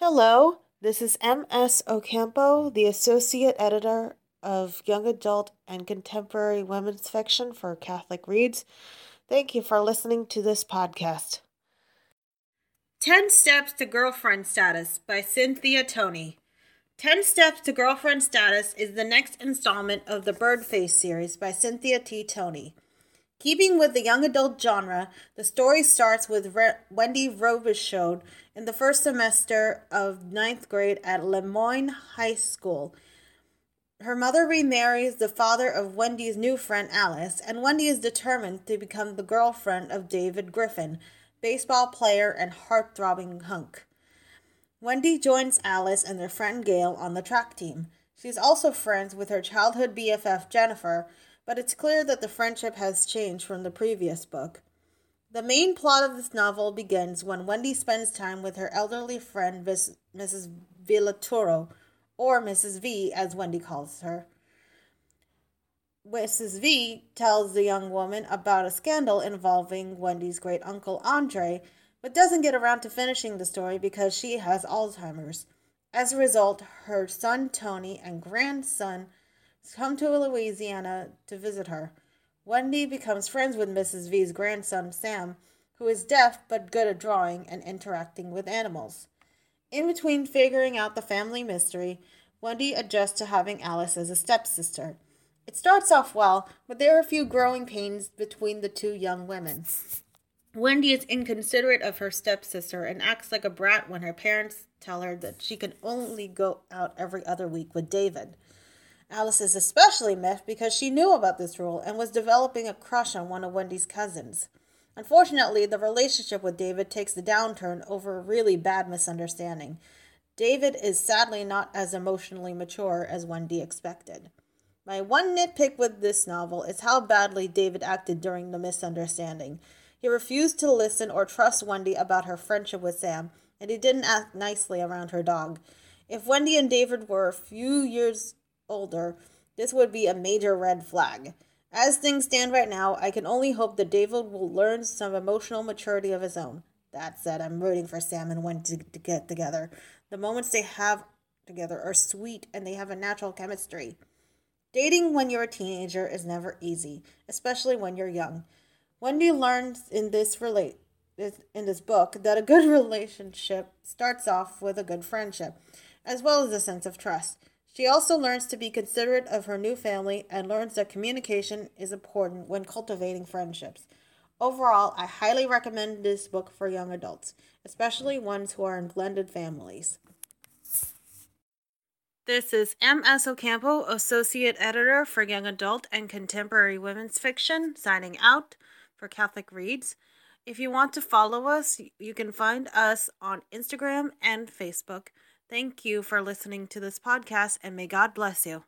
Hello, this is M.S. Ocampo, the Associate Editor of Young Adult and Contemporary Women's Fiction for Catholic Reads. Thank you for listening to this podcast. 10 Steps to Girlfriend Status by Cynthia Toney. 10 Steps to Girlfriend Status is the next installment of the Birdface series by Cynthia T. Toney. Keeping with the young adult genre, the story starts with Re- Wendy Robichaux in the first semester of ninth grade at Le Moyne High School. Her mother remarries the father of Wendy's new friend Alice, and Wendy is determined to become the girlfriend of David Griffin, baseball player and heart-throbbing hunk. Wendy joins Alice and their friend Gail on the track team. She's also friends with her childhood BFF Jennifer, but it's clear that the friendship has changed from the previous book. The main plot of this novel begins when Wendy spends time with her elderly friend Mrs. Villatoro, or Mrs. V, as Wendy calls her. Mrs. V tells the young woman about a scandal involving Wendy's great uncle Andre, but doesn't get around to finishing the story because she has Alzheimer's. As a result, her son Tony and grandson come to Louisiana to visit her. Wendy becomes friends with Mrs. V's grandson Sam, who is deaf but good at drawing and interacting with animals. In between figuring out the family mystery, Wendy adjusts to having Alice as a stepsister. It starts off well, but there are a few growing pains between the two young women. Wendy is inconsiderate of her stepsister and acts like a brat when her parents tell her that she can only go out every other week with David. Alice is especially miffed because she knew about this rule and was developing a crush on one of Wendy's cousins. Unfortunately, the relationship with David takes a downturn over a really bad misunderstanding. David is sadly not as emotionally mature as Wendy expected. My one nitpick with this novel is how badly David acted during the misunderstanding. He refused to listen or trust Wendy about her friendship with Sam, and he didn't act nicely around her dog. If Wendy and David were a few years older, this would be a major red flag. As things stand right now, I can only hope that David will learn some emotional maturity of his own. That said, I'm rooting for Sam and Wendy to, to get together. The moments they have together are sweet and they have a natural chemistry. Dating when you're a teenager is never easy, especially when you're young. Wendy learns in this relate in this book that a good relationship starts off with a good friendship, as well as a sense of trust. She also learns to be considerate of her new family and learns that communication is important when cultivating friendships. Overall, I highly recommend this book for young adults, especially ones who are in blended families. This is M.S. Ocampo, Associate Editor for Young Adult and Contemporary Women's Fiction, signing out for Catholic Reads. If you want to follow us, you can find us on Instagram and Facebook. Thank you for listening to this podcast, and may God bless you.